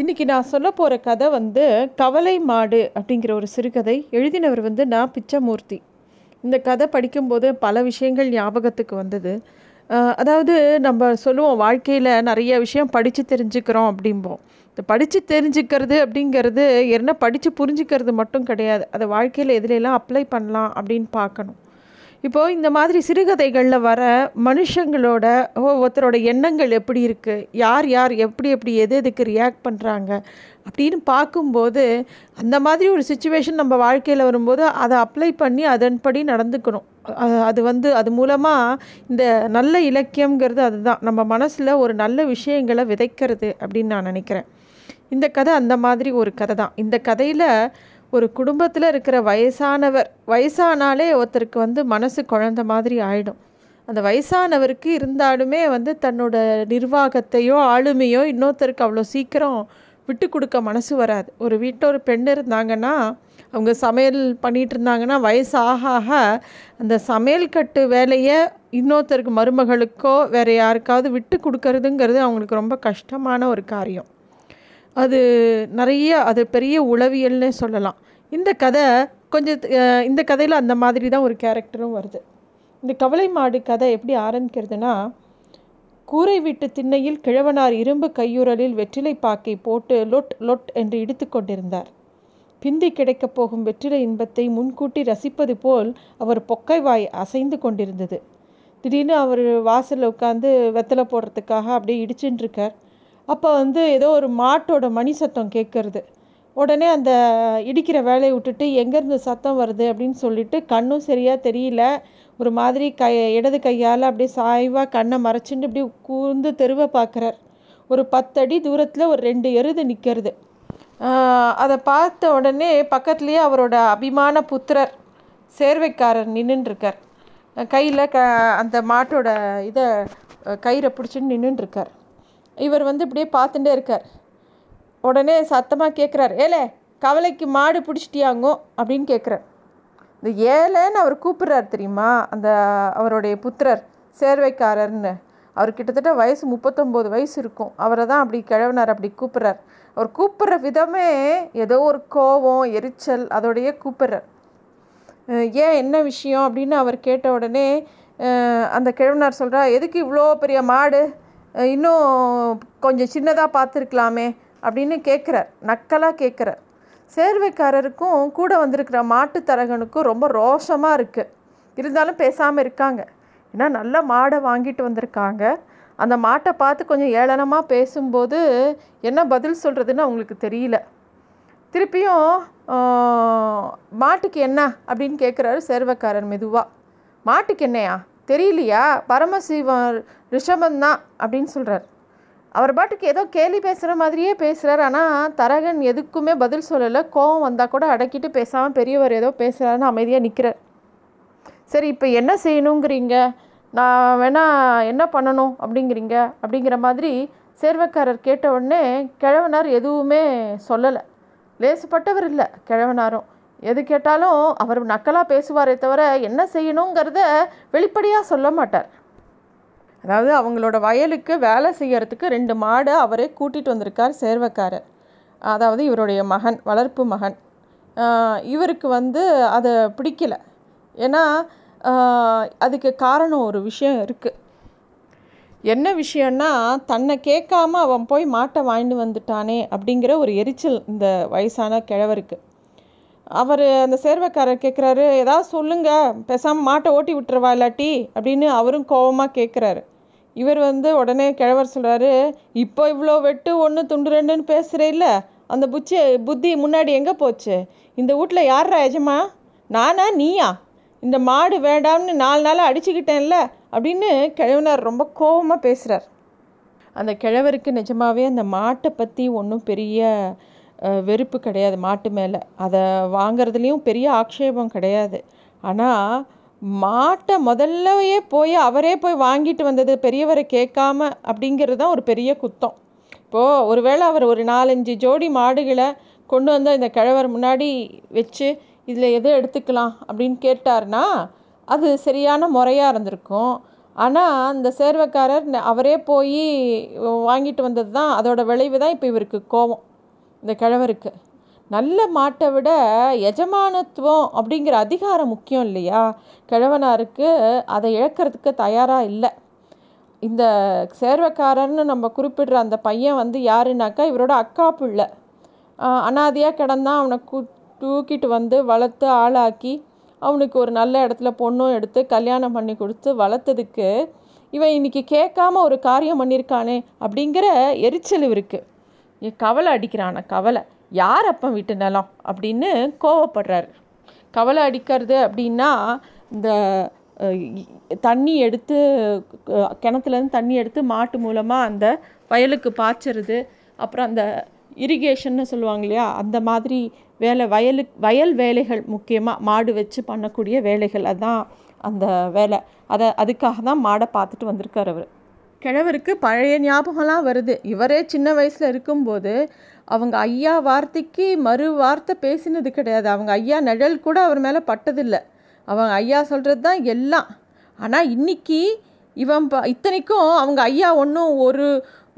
இன்றைக்கி நான் சொல்ல போகிற கதை வந்து கவலை மாடு அப்படிங்கிற ஒரு சிறுகதை. எழுதினவர் வந்து நான் பிச்சமூர்த்தி. இந்த கதை படிக்கும்போது பல விஷயங்கள் ஞாபகத்துக்கு வந்தது. அதாவது நம்ம சொல்லுவோம் வாழ்க்கையில் நிறைய விஷயம் படித்து தெரிஞ்சுக்கிறோம் அப்படிம்போம். இந்த படித்து தெரிஞ்சுக்கிறது அப்படிங்கிறது என்ன படித்து புரிஞ்சுக்கிறது மட்டும் கிடையாது. அதை வாழ்க்கையில் எதுலெல்லாம் அப்ளை பண்ணலாம் அப்படின்னு பார்க்கணும். இப்போது இந்த மாதிரி சிறுகதைகளில் வர மனுஷங்களோட ஒவ்வொருத்தரோட எண்ணங்கள் எப்படி இருக்குது யார் யார் எப்படி எப்படி எது எதுக்கு ரியாக்ட் பண்ணுறாங்க அப்படின்னு பார்க்கும்போது அந்த மாதிரி ஒரு சுச்சுவேஷன் நம்ம வாழ்க்கையில் வரும்போது அதை அப்ளை பண்ணி அதன்படி நடந்துக்கணும். அது வந்து அது மூலமாக இந்த நல்ல இலக்கியங்கிறது அதுதான். நம்ம மனசில் ஒரு நல்ல விஷயங்களை விதைக்கிறது அப்படின்னு நான் நினைக்கிறேன். இந்த கதை அந்த மாதிரி ஒரு கதை தான் இந்த கதையில் ஒரு குடும்பத்தில் இருக்கிற வயசானவர் வயசானாலே ஒருத்தருக்கு வந்து மனசு குழந்த மாதிரி ஆகிடும் அந்த வயசானவருக்கு இருந்தாலுமே வந்து தன்னோட நிர்வாகத்தையோ ஆளுமையோ இன்னொருத்தருக்கு அவ்வளோ சீக்கிரம் விட்டு கொடுக்க மனசு வராது. ஒரு வீட்டில் ஒரு பெண் இருந்தாங்கன்னா அவங்க சமையல் பண்ணிகிட்டு இருந்தாங்கன்னா வயசு ஆக ஆக அந்த சமையல் கட்டு வேலையை இன்னொருத்தருக்கு மருமகளுக்கோ வேறு யாருக்காவது விட்டு கொடுக்கறதுங்கிறது அவங்களுக்கு ரொம்ப கஷ்டமான ஒரு காரியம். அது நிறைய அது பெரிய உளவியல்னே சொல்லலாம். இந்த கதை கொஞ்சம் இந்த கதையில் அந்த மாதிரி தான் ஒரு கேரக்டரும் வருது. இந்த கவலை மாடு கதை எப்படி ஆரம்பிக்கிறதுனா கூரை வீட்டு திண்ணையில் கிழவனார் இரும்பு கையுறலில் வெற்றிலை பாக்கை போட்டு லொட் லொட் என்று இடித்து கொண்டிருந்தார். பிந்தி கிடைக்கப் போகும் வெற்றிலை இன்பத்தை முன்கூட்டி ரசிப்பது போல் அவர் பொக்கை வாய் அசைந்து கொண்டிருந்தது. திடீர்னு அவர் வாசலில் உட்காந்து வெத்தலை போடுறதுக்காக அப்படியே இடிச்சுட்டுருக்கார் அப்போ வந்து ஏதோ ஒரு மாட்டோட மணி சத்தம் கேட்குறது. உடனே அந்த இடிக்கிற வேலையை விட்டுட்டு எங்கேருந்து சத்தம் வருது அப்படின்னு சொல்லிட்டு கண்ணும் சரியாக தெரியல. ஒரு மாதிரி கை இடது கையால் அப்படியே சாய்வாக கண்ணை மறைச்சிட்டு அப்படியே கூர்ந்து தெருவை பார்க்குறார். ஒரு பத்தடி தூரத்தில் ஒரு ரெண்டு எருது நிற்கிறது அதை பார்த்த உடனே பக்கத்துலேயே அவரோட அபிமான புத்திரர் சேர்வைக்காரர் நின்றுருக்கார் கையில் க அந்த மாட்டோட இதை கயிறை பிடிச்சின்னு நின்றுருக்கார் இவர் வந்து இப்படியே பார்த்துட்டே இருக்கார். உடனே சத்தமாக கேட்குறார் ஏலே கவலைக்கு மாடு பிடிச்சிட்டியாங்கோ? அப்படின்னு கேட்குறார் இந்த ஏழைன்னு அவர் கூப்பிட்றார் தெரியுமா? அந்த அவருடைய புத்திரர் சேர்வைக்காரர்னு அவர் கிட்டத்தட்ட வயசு முப்பத்தொம்போது வயசு இருக்கும். அவரை தான் அப்படி கிழவனார் அப்படி கூப்பிட்றார். அவர் கூப்பிட்ற விதமே ஏதோ ஒரு கோபம் எரிச்சல் அதோடையே கூப்பிட்றார். ஏன் என்ன விஷயம்? அப்படின்னு அவர் கேட்ட உடனே அந்த கிழவனார் சொல்கிறா எதுக்கு இவ்வளோ பெரிய மாடு? இன்னும் கொஞ்சம் சின்னதாக பார்த்துருக்கலாமே அப்படின்னு கேட்குறார் நக்கலாக கேட்குறார் சேர்வைக்காரருக்கும் கூட வந்திருக்கிற மாட்டுத்தரகனுக்கும் ரொம்ப ரோஷமாக இருக்குது இருந்தாலும் பேசாமல் இருக்காங்க. ஏன்னா நல்ல மாடை வாங்கிட்டு வந்திருக்காங்க. அந்த மாட்டை பார்த்து கொஞ்சம் ஏளனமாக பேசும்போது என்ன பதில் சொல்கிறதுன்னு அவங்களுக்கு தெரியல. திருப்பியும் மாட்டுக்கு என்ன? அப்படின்னு கேட்குறாரு சேர்வக்காரர் மெதுவாக மாட்டுக்கு என்னையா? தெரியலையா? பரமசிவன் ரிஷபந்தான் அப்படின்னு சொல்கிறார் அவர் பாட்டுக்கு ஏதோ கேலி பேசுகிற மாதிரியே பேசுகிறார் ஆனால் தரகன் எதுக்குமே பதில் சொல்லலை. கோவம் வந்தால் கூட அடக்கிட்டு பேசாமல் பெரியவர் ஏதோ பேசுகிறாருன்னு அமைதியாக நிற்கிறார் சரி இப்போ என்ன செய்யணுங்கிறீங்க? நான் வேணால் என்ன பண்ணணும் அப்படிங்கிறீங்க? அப்படிங்கிற மாதிரி சேர்வக்காரர் கேட்ட உடனே கிழவனார் எதுவுமே சொல்லலை. லேசுப்பட்டவர் இல்லை கிழவனாரும். எது கேட்டாலும் அவர் நக்கலாக பேசுவாரே தவிர என்ன செய்யணுங்கிறத வெளிப்படையாக சொல்ல மாட்டார். அதாவது அவங்களோட வயலுக்கு வேலை செய்கிறதுக்கு ரெண்டு மாடை அவரே கூட்டிகிட்டு வந்திருக்கார் சேர்வக்காரர். அதாவது இவருடைய மகன் வளர்ப்பு மகன். இவருக்கு வந்து அதை பிடிக்கல. ஏன்னா அதுக்கு காரணம் ஒரு விஷயம் இருக்குது என்ன விஷயம்னா தன்னை கேட்காம அவன் போய் மாட்டை வாங்கிட்டு வந்துட்டானே அப்படிங்கிற ஒரு எரிச்சல் இந்த வயசான கிழவருக்கு. அவர் அந்த சேர்வைக்காரர் கேட்குறாரு ஏதாவது சொல்லுங்கள் பேசாமல் மாட்டை ஓட்டி விட்டுருவா இல்லாட்டி? அப்படின்னு அவரும் கோபமாக கேட்குறாரு இவர் வந்து உடனே கிழவர் சொல்கிறாரு இப்போ இவ்வளோ வெட்டு ஒன்று துண்டு ரெண்டுன்னு பேசுகிறே இல்லை. அந்த புச்சி புத்தி முன்னாடி எங்கே போச்சு? இந்த வீட்டில் யார்ரா எஜமா? நானா நீயா? இந்த மாடு வேண்டாம்னு நாலு நாளாக அடிச்சுக்கிட்டேன்ல அப்படின்னு கிழவனார் ரொம்ப கோபமாக பேசுகிறார் அந்த கிழவருக்கு நிஜமாகவே அந்த மாட்டை பற்றி ஒன்றும் பெரிய வெறுப்பு கிடையாது மாட்டு மேலே. அதை வாங்கிறதுலேயும் பெரிய ஆக்ஷேபம் கிடையாது. ஆனால் மாட்டை முதல்லயே போய் அவரே போய் வாங்கிட்டு வந்தது பெரியவரை கேட்காம அப்படிங்கிறது தான் ஒரு பெரிய குத்தம். இப்போது ஒருவேளை அவர் ஒரு நாலஞ்சு ஜோடி மாடுகளை கொண்டு வந்து இந்த கிழவர் முன்னாடி வச்சு இதில் எதை எடுத்துக்கலாம் அப்படின்னு கேட்டார்னா அது சரியான முறையாக இருந்திருக்கும். ஆனால் அந்த சேர்வைக்காரர் ந- அவரே போய் வாங்கிட்டு வந்தது தான் அதோட விளைவு தான் இப்போ இவருக்கு கோபம். இந்த கிழவருக்கு. நல்ல மாட்டை விட எஜமானத்துவம் அப்படிங்கிற அதிகாரம் முக்கியம் இல்லையா? கிழவனாருக்கு அதை இழக்கிறதுக்கு தயாராக இல்லை. இந்த சேர்வைக்காரர்னு நம்ம குறிப்பிடுற அந்த பையன் வந்து யாருனாக்கா இவரோட அக்கா பிள்ளை. அனாதையாக கிடந்தான் அவனை கூ தூக்கிட்டு வந்து வளர்த்து ஆளாக்கி அவனுக்கு ஒரு நல்ல இடத்துல பொண்ணும் எடுத்து கல்யாணம் பண்ணி கொடுத்து வளர்த்ததுக்கு இவன் இன்றைக்கி கேட்காம ஒரு காரியம் பண்ணியிருக்கானே அப்படிங்கிற எரிச்சல் இவருக்கு. கவலை அடிக்கிறான கவலை. யார் அப்பன் வீட்டு நிலம்? அப்படின்னு கோவப்படுறாரு. கவலை அடிக்கிறது அப்படின்னா இந்த தண்ணி எடுத்து கிணத்துலேருந்து தண்ணி எடுத்து மாட்டு மூலமாக அந்த வயலுக்கு பாய்ச்சறது. அப்புறம் அந்த இரிகேஷன்னு சொல்லுவாங்க இல்லையா? அந்த மாதிரி வேலை வயலுக்கு வயல் வேலைகள் முக்கியமாக மாடு வச்சு பண்ணக்கூடிய வேலைகள் அதான் அந்த வேலை. அதை அதுக்காக தான் மாடை பார்த்துட்டு வந்திருக்கார் அவர். கிழவருக்கு பழைய ஞாபகம்லாம் வருது. இவரே சின்ன வயசில் இருக்கும்போது அவங்க ஐயா வார்த்தைக்கு மறு வார்த்தை பேசினது கிடையாது. அவங்க ஐயா நிழல் கூட அவர் மேலே பட்டதில்லை. அவங்க ஐயா சொல்கிறது தான் எல்லாம். ஆனால் இன்னைக்கு இவன் ப இத்தனைக்கும் அவங்க ஐயா ஒன்றும் ஒரு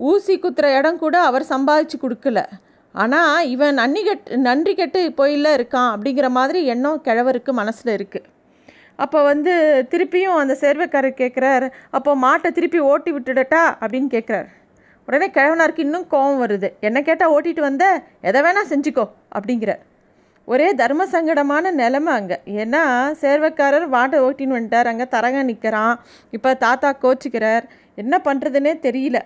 ஊசி குத்துற இடம் கூட அவர் சம்பாதிச்சு கொடுக்கல. ஆனால் இவன் நன்றி கெட் நன்றி கெட்டு போயில இருக்கான் அப்படிங்கிற மாதிரி எண்ணம் கிழவருக்கு மனசில் இருக்குது அப்போ வந்து திருப்பியும் அந்த சேர்வைக்காரர் கேட்குறார் அப்போ மாட்டை திருப்பி ஓட்டி விட்டுடட்டா? அப்படின்னு கேட்குறாரு. உடனே கிழவனாருக்கு இன்னும் கோவம் வருது. என்ன கேட்டால் ஓட்டிகிட்டு வந்த? எதை வேணால் செஞ்சுக்கோ அப்படிங்கிறார். ஒரே தர்ம சங்கடமான நிலமை அங்கே. ஏன்னா சேர்வைக்காரர் மாட்டை ஓட்டின்னு வந்துட்டார். அங்கே தரங்க நிற்கிறான் இப்போ தாத்தா கோச்சிக்கிறார். என்ன பண்ணுறதுனே தெரியல.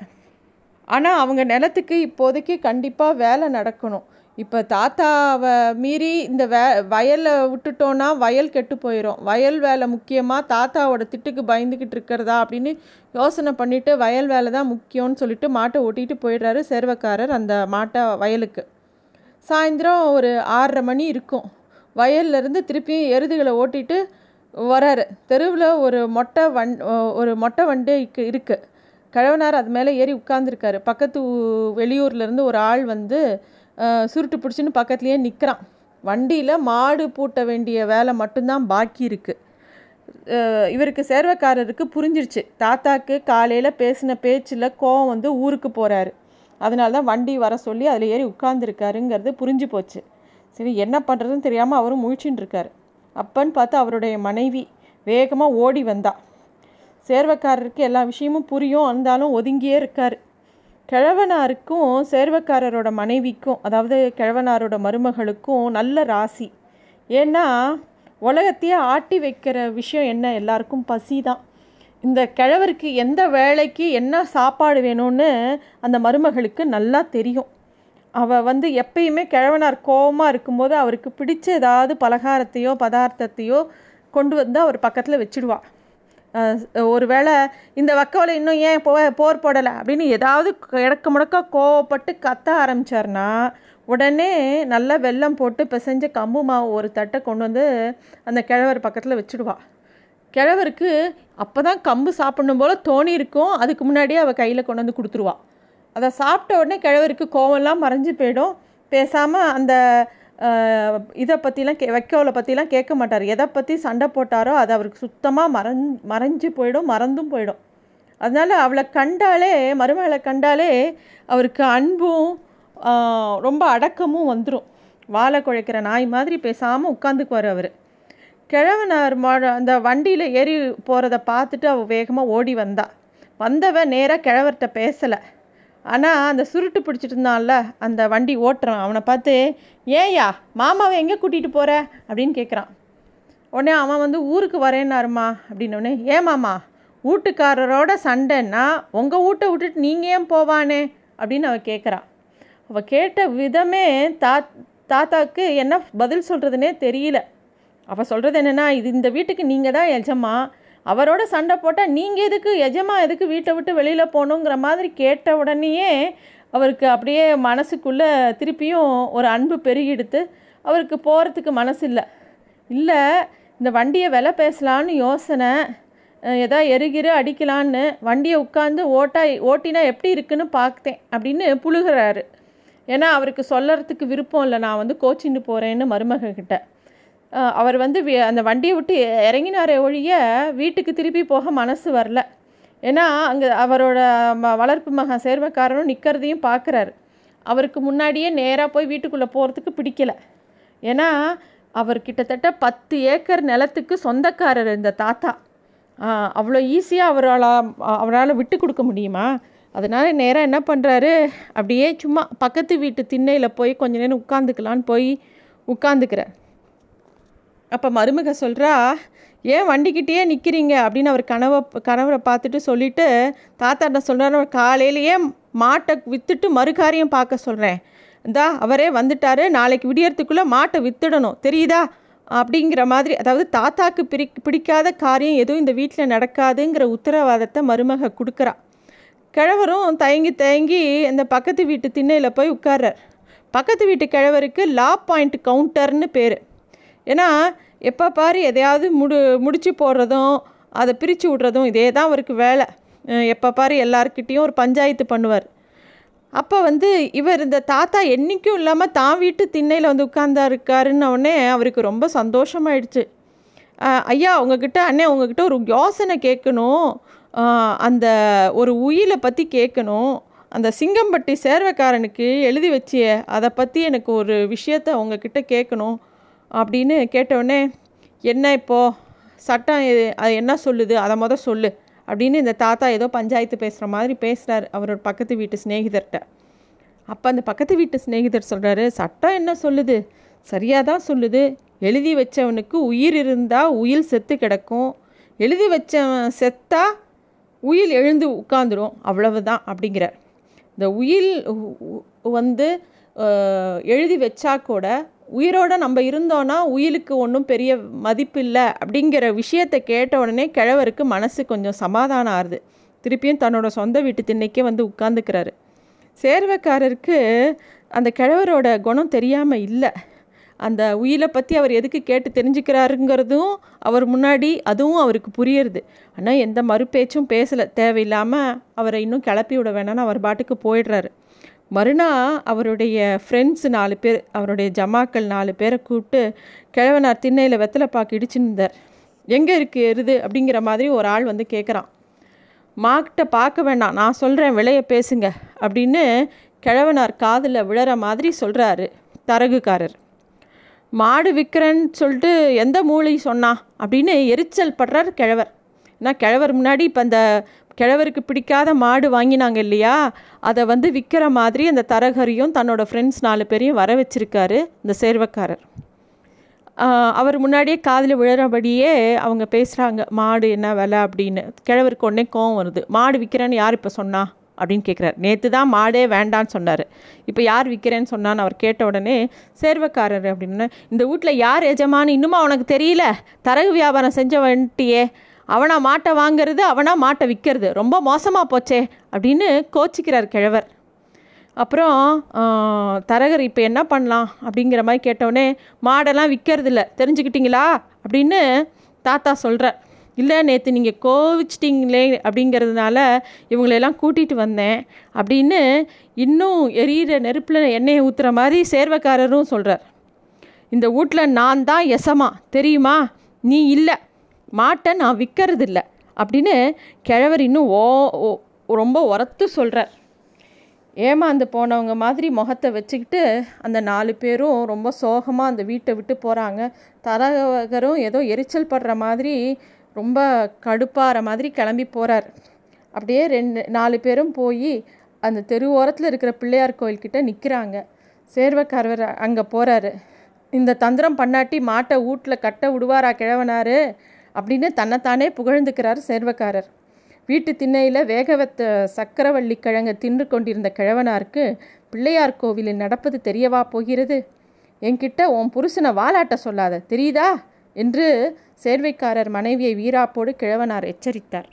ஆனால் அவங்க நிலத்துக்கு இப்போதைக்கு கண்டிப்பாக வேலை நடக்கணும். இப்போ தாத்தாவை மீறி இந்த வே வயலை விட்டுட்டோன்னா வயல் கெட்டு போயிடும் வயல் வேலை முக்கியமாக தாத்தாவோட திட்டுக்கு பயந்துக்கிட்டு இருக்கிறதா அப்படின்னு யோசனை பண்ணிவிட்டு வயல் வேலை தான் முக்கியம்னு சொல்லிட்டு மாட்டை ஓட்டிகிட்டு போயிடுறாரு சேர்வக்காரர் அந்த மாட்டை வயலுக்கு. சாயந்தரம் ஒரு ஆறரை மணி இருக்கும். வயல்லேருந்து திருப்பியும் எருதுகளை ஓட்டிட்டு வராரு தெருவில் ஒரு மொட்டை வண் ஒரு மொட்டை வண்டு இருக்கு இருக்குது கிழவனார் அது மேலே ஏறி உட்காந்துருக்காரு பக்கத்து வெளியூர்லேருந்து ஒரு ஆள் வந்து சுருட்டு பிடிச்சின்னு பக்கத்துலேயே நிற்கிறான் வண்டியில் மாடு பூட்ட வேண்டிய வேலை மட்டும்தான் பாக்கி இருக்குது இவருக்கு சேர்வக்காரருக்கு புரிஞ்சிருச்சு. தாத்தாக்கு காலையில் பேசின பேச்சில் கோவம் வந்து ஊருக்கு போகிறாரு அதனால தான் வண்டி வர சொல்லி அதில் ஏறி உட்கார்ந்துருக்காருங்கிறது புரிஞ்சு போச்சு. சரி என்ன பண்ணுறதுன்னு தெரியாமல் அவரும் முழிச்சுட்டு இருக்காரு. அப்பன்னு பார்த்து அவருடைய மனைவி வேகமாக ஓடி வந்தா. சேர்வக்காரருக்கு எல்லா விஷயமும் புரியும். இருந்தாலும் ஒதுங்கியே இருக்கார். கிழவனாருக்கும் சேர்வக்காரரோட மனைவிக்கும் அதாவது கிழவனாரோட மருமகளுக்கும் நல்ல ராசி. ஏன்னா உலகத்தையே ஆட்டி வைக்கிற விஷயம் என்ன? எல்லாருக்கும் பசி தான். இந்த கிழவருக்கு எந்த வேலைக்கு என்ன சாப்பாடு வேணும்னு அந்த மருமகளுக்கு நல்லா தெரியும். அவள் வந்து எப்பயுமே கிழவனார் கோவமாக இருக்கும்போது அவருக்கு பிடிச்ச ஏதாவது பலகாரத்தையோ பதார்த்தத்தையோ கொண்டு வந்து அவர் பக்கத்தில் வச்சுடுவாள் ஒருவேளை இந்த வக்கவலை இன்னும் ஏன் போ போர் போடலை அப்படின்னு ஏதாவது கிடக்க முடக்க கோவப்பட்டு கத்த ஆரம்பித்தார்னா உடனே நல்லா வெல்லம் போட்டு பிசைஞ்ச கம்பு மாவு ஒரு தட்டை கொண்டு வந்து அந்த கிழவர் பக்கத்தில் வச்சுடுவா. கிழவருக்கு அப்போ தான் கம்பு சாப்பிடணும் போல் தோணி இருக்கும். அதுக்கு முன்னாடியே அவள் கையில் கொண்டு வந்து கொடுத்துருவா. அதை சாப்பிட்ட உடனே கிழவருக்கு கோவம்லாம் மறைஞ்சு போயிடும். பேசாமல் அந்த இதை பற்றிலாம் கே வைக்கோலை பற்றிலாம் கேட்க மாட்டார் எதை பற்றி சண்டை போட்டாரோ அது அவருக்கு சுத்தமாக மறந் மறைஞ்சு போயிடும் மறந்தும் போயிடும். அதனால் அவளை கண்டாலே மருமகளை கண்டாலே அவருக்கு அன்பும் ரொம்ப அடக்கமும் வந்துடும் வாழை குழைக்கிற நாய் மாதிரி பேசாமல் உட்காந்துக்குவார் அவர். கிழவனார் அந்த வண்டியில் ஏறி போகிறத பார்த்துட்டு அவள் வேகமாக ஓடி வந்தா. வந்தவன் நேராக கிழவர்கிட்ட பேசலை. ஆனால் அந்த சுருட்டு பிடிச்சிட்டு இருந்தான்ல அந்த வண்டி ஓட்டுறான். அவனை பார்த்து ஏய்யா மாமாவை எங்கே கூட்டிகிட்டு போகிற அப்படின்னு கேட்குறான் உடனே அவன் வந்து ஊருக்கு வரேன்னாருமா அப்படின்னோடனே ஏன் மாமா வீட்டுக்காரரோட சண்டைன்னா உங்கள் வீட்டை விட்டுட்டு நீங்கள் ஏன் போவானே? அப்படின்னு அவள் கேட்குறான் அவள் கேட்ட விதமே தா தாத்தாவுக்கு என்ன பதில் சொல்கிறதுனே தெரியல. அவள் சொல்கிறது என்னென்னா இது இந்த வீட்டுக்கு நீங்கள் தான் எஜமா அவரோட சண்டை போட்டால் நீங்கள் எதுக்கு எஜமா எதுக்கு வீட்டை விட்டு வெளியில் போகணுங்கிற மாதிரி கேட்ட உடனேயே அவருக்கு அப்படியே மனசுக்குள்ளே திருப்பியும் ஒரு அன்பு பெருகிடுத்து அவருக்கு போகிறதுக்கு மனசு இல்லை. இல்லை இந்த வண்டியை விலை பேசலான்னு யோசனை அஹ் எதா எருகிரு அடிக்கலான்னு வண்டியை உட்காந்து ஓட்டா ஓட்டினா எப்படி இருக்குன்னு பார்த்தேன் அப்படின்னு புழுகிறாரு. ஏன்னா அவருக்கு சொல்லறதுக்கு விருப்பம் இல்லை நான் வந்து கோச்சின்னு போகிறேன்னு மருமகக்கிட்ட அவர் வந்து அந்த வண்டியை விட்டு இறங்கினாரே ஒழிய வீட்டுக்கு திருப்பி போக மனசு வரல. ஏன்னா அங்கே அவரோட ம வளர்ப்பு மகன் சேர்வக்காரனும் நிற்கிறதையும் பார்க்குறாரு அவருக்கு முன்னாடியே நேராக போய் வீட்டுக்குள்ளே போகிறதுக்கு பிடிக்கல. ஏன்னா அவர் கிட்டத்தட்ட பத்து ஏக்கர் நிலத்துக்கு சொந்தக்காரர் இந்த தாத்தா. அவ்வளோ ஈஸியாக அவரால் அவரால் விட்டு கொடுக்க முடியுமா? அதனால் நேராக என்ன பண்ணுறாரு அப்படியே சும்மா பக்கத்து வீட்டு திண்ணையில் போய் கொஞ்ச நேரம் உட்காந்துக்கலான்னு போய் உட்காந்துக்கிறார் அப்போ மருமக சொல்கிறா ஏன் வண்டிக்கிட்டேயே நிற்கிறீங்க அப்படின்னு அவர் கனவை கணவரை பார்த்துட்டு சொல்லிவிட்டு தாத்தா என்ன அவர் காலையிலேயே மாட்டை விற்றுட்டு மறுகாரியம் பார்க்க சொல்கிறேன் இந்தா அவரே வந்துட்டார். நாளைக்கு விடியறதுக்குள்ளே மாட்டை வித்துடணும். தெரியுதா? அப்படிங்கிற மாதிரி அதாவது தாத்தாக்கு பிரி பிடிக்காத காரியம் எதுவும் இந்த வீட்டில் நடக்காதுங்கிற உத்தரவாதத்தை மருமக கொடுக்குறா. கிழவரும் தயங்கி தயங்கி இந்த பக்கத்து வீட்டு திண்ணையில் போய் உட்கார்றார். பக்கத்து வீட்டு கிழவருக்கு லா பாயிண்ட் கவுண்டர்னு பேர். ஏன்னா எப்போ பாரு எதையாவது முடு முடிச்சு போடுறதும் அதை பிரித்து விட்றதும் இதே தான் அவருக்கு வேலை. எப்போ பாரு எல்லாருக்கிட்டேயும் ஒரு பஞ்சாயத்து பண்ணுவார். அப்போ வந்து இவர் இந்த தாத்தா என்றைக்கும் இல்லாமல் தான் வீட்டு திண்ணையில் வந்து உட்கார்ந்தா அவருக்கு ரொம்ப சந்தோஷமாயிடுச்சு. ஐயா உங்ககிட்ட அண்ணே உங்ககிட்ட ஒரு யோசனை கேட்கணும். அந்த ஒரு உயிலை பற்றி கேட்கணும். அந்த சிங்கம்பட்டி சேர்வைக்காரனுக்கு எழுதி வச்சியே அதை பற்றி எனக்கு ஒரு விஷயத்த உங்ககிட்ட கேட்கணும். அப்படின்னு கேட்டவுடனே என்ன இப்போது சட்டம் அது என்ன சொல்லுது? அதை மொதல் சொல்லு. அப்படின்னு இந்த தாத்தா ஏதோ பஞ்சாயத்து பேசுகிற மாதிரி பேசுகிறார் அவரோட பக்கத்து வீட்டு சிநேகிதர்கிட்ட. அப்போ அந்த பக்கத்து வீட்டு சிநேகிதர் சொல்கிறாரு சட்டம் என்ன சொல்லுது? சரியாக தான் சொல்லுது. எழுதி வச்சவனுக்கு உயிர் இருந்தால் உயில் செத்து கிடக்கும். எழுதி வச்சவன் செத்தா உயில் எழுந்து உட்காந்துடும் அவ்வளவுதான் அப்படிங்கிறார். இந்த உயில் வந்து எழுதி வச்சா கூட உயிரோடு நம்ம இருந்தோன்னா உயிலுக்கு ஒன்றும் பெரிய மதிப்பு இல்லை அப்படிங்கிற விஷயத்தை கேட்ட உடனே கிழவருக்கு மனசு கொஞ்சம் சமாதானம் ஆறுது. திருப்பியும் தன்னோட சொந்த வீட்டு திண்ணைக்கே வந்து உட்காந்துக்கிறாரு சேர்வைக்காரருக்கு அந்த கிழவரோட குணம் தெரியாமல் இல்லை. அந்த உயிலை பற்றி அவர் எதுக்கு கேட்டு தெரிஞ்சுக்கிறாருங்கிறதும் அவர் முன்னாடி அதுவும் அவருக்கு புரியுறது. ஆனால் எந்த மறுபேச்சும் பேசலை. தேவையில்லாமல் அவரை இன்னும் கிளப்பி விட வேணாம்னு அவர் பாட்டுக்கு போயிடுறாரு. மறுநாள் அவருடைய ஃப்ரெண்ட்ஸ் நாலு பேர் அவருடைய ஜமாக்கள் நாலு பேரை கூப்பிட்டு கிழவனார் திண்ணையில் வெத்தலைப்பாக்கு இடிச்சுருந்தார். எங்கே இருக்குது எருது? அப்படிங்கிற மாதிரி ஒரு ஆள் வந்து கேட்குறான் மாக்கிட்ட பார்க்க வேண்டாம் நான் சொல்கிறேன் விலையை பேசுங்க. அப்படின்னு கிழவனார் காதில் விழற மாதிரி சொல்கிறாரு தரகுக்காரர். மாடு விற்கிறேன்னு சொல்லிட்டு எந்த மூளை சொன்னா? அப்படின்னு எரிச்சல் படுறார் கிழவர். ஏன்னா கிழவர் முன்னாடி இப்போ அந்த கிழவருக்கு பிடிக்காத மாடு வாங்கினாங்க இல்லையா? அதை வந்து விற்கிற மாதிரி அந்த தரகரியும் தன்னோட ஃப்ரெண்ட்ஸ் நாலு பேரையும் வர வச்சிருக்காரு இந்த சேர்வக்காரர். அவர் முன்னாடியே காதில் விழுறபடியே அவங்க பேசுகிறாங்க மாடு என்ன விலை? அப்படின்னு. கிழவருக்கு உடனே கோவம் வருது மாடு விற்கிறேன்னு யார் இப்போ சொன்னா? அப்படின்னு கேட்குறாரு நேற்று தான் மாடே வேண்டான்னு சொன்னார். இப்போ யார் விற்கிறேன்னு சொன்னான்னு அவர் கேட்ட உடனே சேர்வக்காரர் அப்படின்னு. இந்த வீட்டில் யார் எஜமானு? இன்னுமா அவனுக்கு தெரியல. தரகு வியாபாரம் செஞ்ச வந்துட்டியே அவனா மாட்டை வாங்கிறது அவனா மாட்டை விற்கிறது. ரொம்ப மோசமாக போச்சே அப்படின்னு கோச்சிக்கிறார் கிழவர். அப்புறம் தரகர் இப்போ என்ன பண்ணலாம் அப்படிங்கிற மாதிரி கேட்டவுடனே மாடெல்லாம் விற்கிறதில்ல தெரிஞ்சுக்கிட்டிங்களா? தெரிஞ்சுக்கிட்டீங்களா அப்படின்னு தாத்தா சொல்கிறார் இல்லை நேற்று நீங்கள் கோவிச்சிட்டிங்களே அப்படிங்கிறதுனால இவங்களெல்லாம் கூட்டிகிட்டு வந்தேன் அப்படின்னு இன்னும் எரியிற நெருப்பில் எண்ணெயை ஊற்றுற மாதிரி சேர்வக்காரரும் சொல்கிறார் இந்த வீட்டில் நான் தான் எசமா. தெரியுமா? நீ இல்லை. மாட்டை நான் விற்கிறது இல்லை அப்படின்னு கிழவர் இன்னும் ஓ ரொம்ப உரத்து சொல்கிறார் ஏமாந்து போனவங்க மாதிரி முகத்தை வச்சுக்கிட்டு அந்த நாலு பேரும் ரொம்ப சோகமாக அந்த வீட்டை விட்டு போகிறாங்க தரகரும் ஏதோ எரிச்சல் படுற மாதிரி ரொம்ப கடுப்பாகிற மாதிரி கிளம்பி போகிறார் அப்படியே ரெண்டு நாலு பேரும் போய் அந்த தெரு ஓரத்தில் இருக்கிற பிள்ளையார் கோயில்கிட்ட நிற்கிறாங்க சேர்வக்காரவர் அங்கே போகிறாரு இந்த தந்திரம் பண்ணாட்டி மாட்டை வீட்டில் கட்ட விடுவாரா கிழவனார்? அப்படின்னு தன்னைத்தானே புகழ்ந்துக்கிறார் சேர்வக்காரர். வீட்டு திண்ணையில் வேகவத்த சக்கரவள்ளி கிழங்க தின்று கொண்டிருந்த கிழவனாருக்கு பிள்ளையார் கோவிலில் நடப்பது தெரியவா போகிறது? என்கிட்ட உன் புருஷனை வாலாட்ட சொல்லாத தெரியுதா? என்று சேர்வைக்காரர் மனைவியை வீராப்போடு கிழவனார் எச்சரித்தார்.